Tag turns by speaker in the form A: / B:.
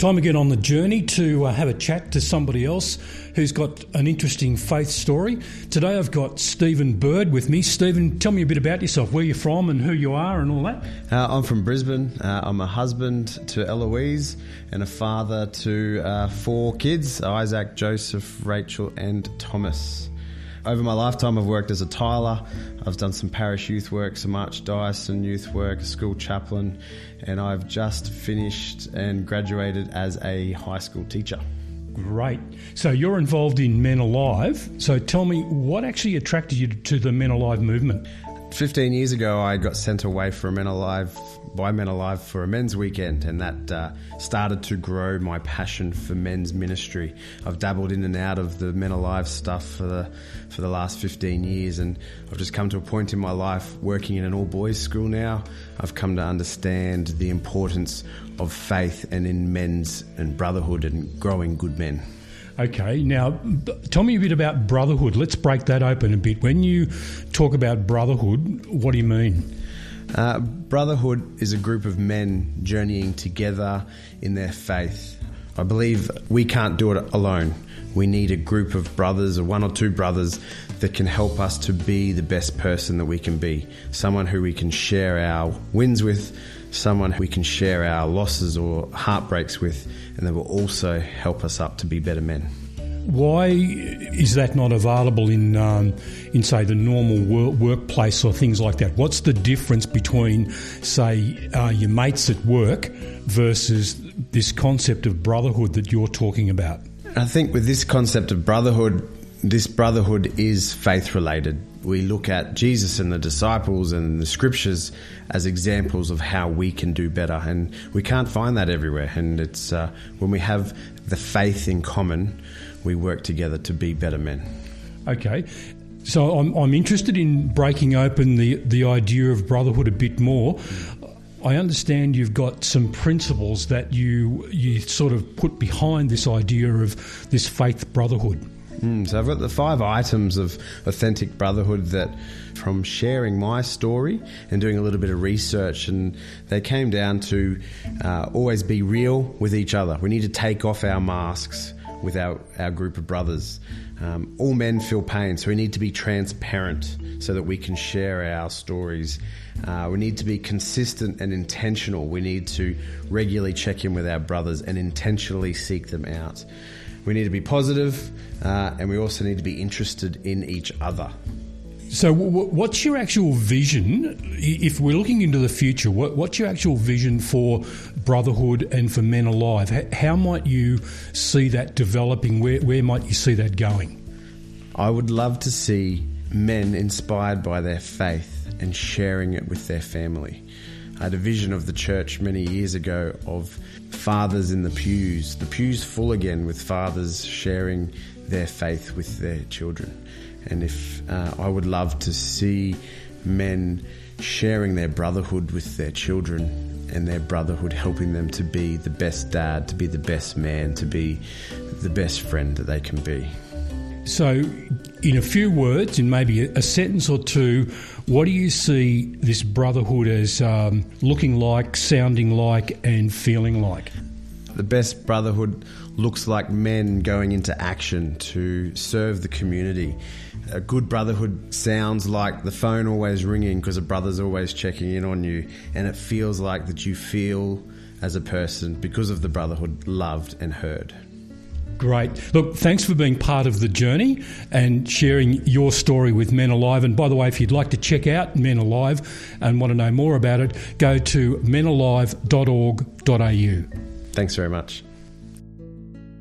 A: Time again on the journey to uh, have a chat to somebody else who's got an interesting faith story. Today I've got Stephen Bird with me. Stephen, tell me a bit about yourself, where you're from and who you are and all that.
B: Uh, I'm from Brisbane. Uh, I'm a husband to Eloise and a father to uh, four kids Isaac, Joseph, Rachel, and Thomas. Over my lifetime, I've worked as a tiler. I've done some parish youth work, some archdiocese youth work, a school chaplain, and I've just finished and graduated as a high school teacher.
A: Great. So you're involved in Men Alive. So tell me, what actually attracted you to the Men Alive movement?
B: 15 years ago, I got sent away from Men Alive by Men Alive for a men's weekend, and that uh, started to grow my passion for men's ministry. I've dabbled in and out of the Men Alive stuff for the for the last 15 years, and I've just come to a point in my life working in an all boys school now. I've come to understand the importance of faith and in men's and brotherhood and growing good men.
A: Okay, now tell me a bit about brotherhood. Let's break that open a bit. When you talk about brotherhood, what do you mean?
B: Uh, brotherhood is a group of men journeying together in their faith. I believe we can't do it alone. We need a group of brothers, or one or two brothers, that can help us to be the best person that we can be. Someone who we can share our wins with, someone we can share our losses or heartbreaks with, and that will also help us up to be better men.
A: Why is that not available in, um, in say, the normal work- workplace or things like that? What's the difference between, say, uh, your mates at work versus this concept of brotherhood that you're talking about?
B: I think with this concept of brotherhood, this brotherhood is faith related. We look at Jesus and the disciples and the scriptures as examples of how we can do better, and we can't find that everywhere. And it's uh, when we have the faith in common, we work together to be better men.
A: Okay. So I'm, I'm interested in breaking open the, the idea of brotherhood a bit more. I understand you've got some principles that you you sort of put behind this idea of this faith brotherhood.
B: Mm, so I've got the five items of authentic brotherhood that, from sharing my story and doing a little bit of research, and they came down to uh, always be real with each other. We need to take off our masks with our, our group of brothers. Um, all men feel pain, so we need to be transparent so that we can share our stories. Uh, we need to be consistent and intentional. We need to regularly check in with our brothers and intentionally seek them out. We need to be positive, uh, and we also need to be interested in each other.
A: So, w- what's your actual vision? If we're looking into the future, what, what's your actual vision for brotherhood and for men alive? How might you see that developing? Where, where might you see that going?
B: I would love to see men inspired by their faith and sharing it with their family. I had a vision of the church many years ago of fathers in the pews, the pews full again with fathers sharing their faith with their children. And if uh, I would love to see men sharing their brotherhood with their children and their brotherhood helping them to be the best dad, to be the best man, to be the best friend that they can be.
A: So, in a few words, in maybe a sentence or two, what do you see this brotherhood as um, looking like, sounding like, and feeling like?
B: The best brotherhood looks like men going into action to serve the community. A good brotherhood sounds like the phone always ringing because a brother's always checking in on you, and it feels like that you feel as a person because of the brotherhood loved and heard.
A: Great. Look, thanks for being part of the journey and sharing your story with Men Alive. And by the way, if you'd like to check out Men Alive and want to know more about it, go to menalive.org.au.
B: Thanks very much.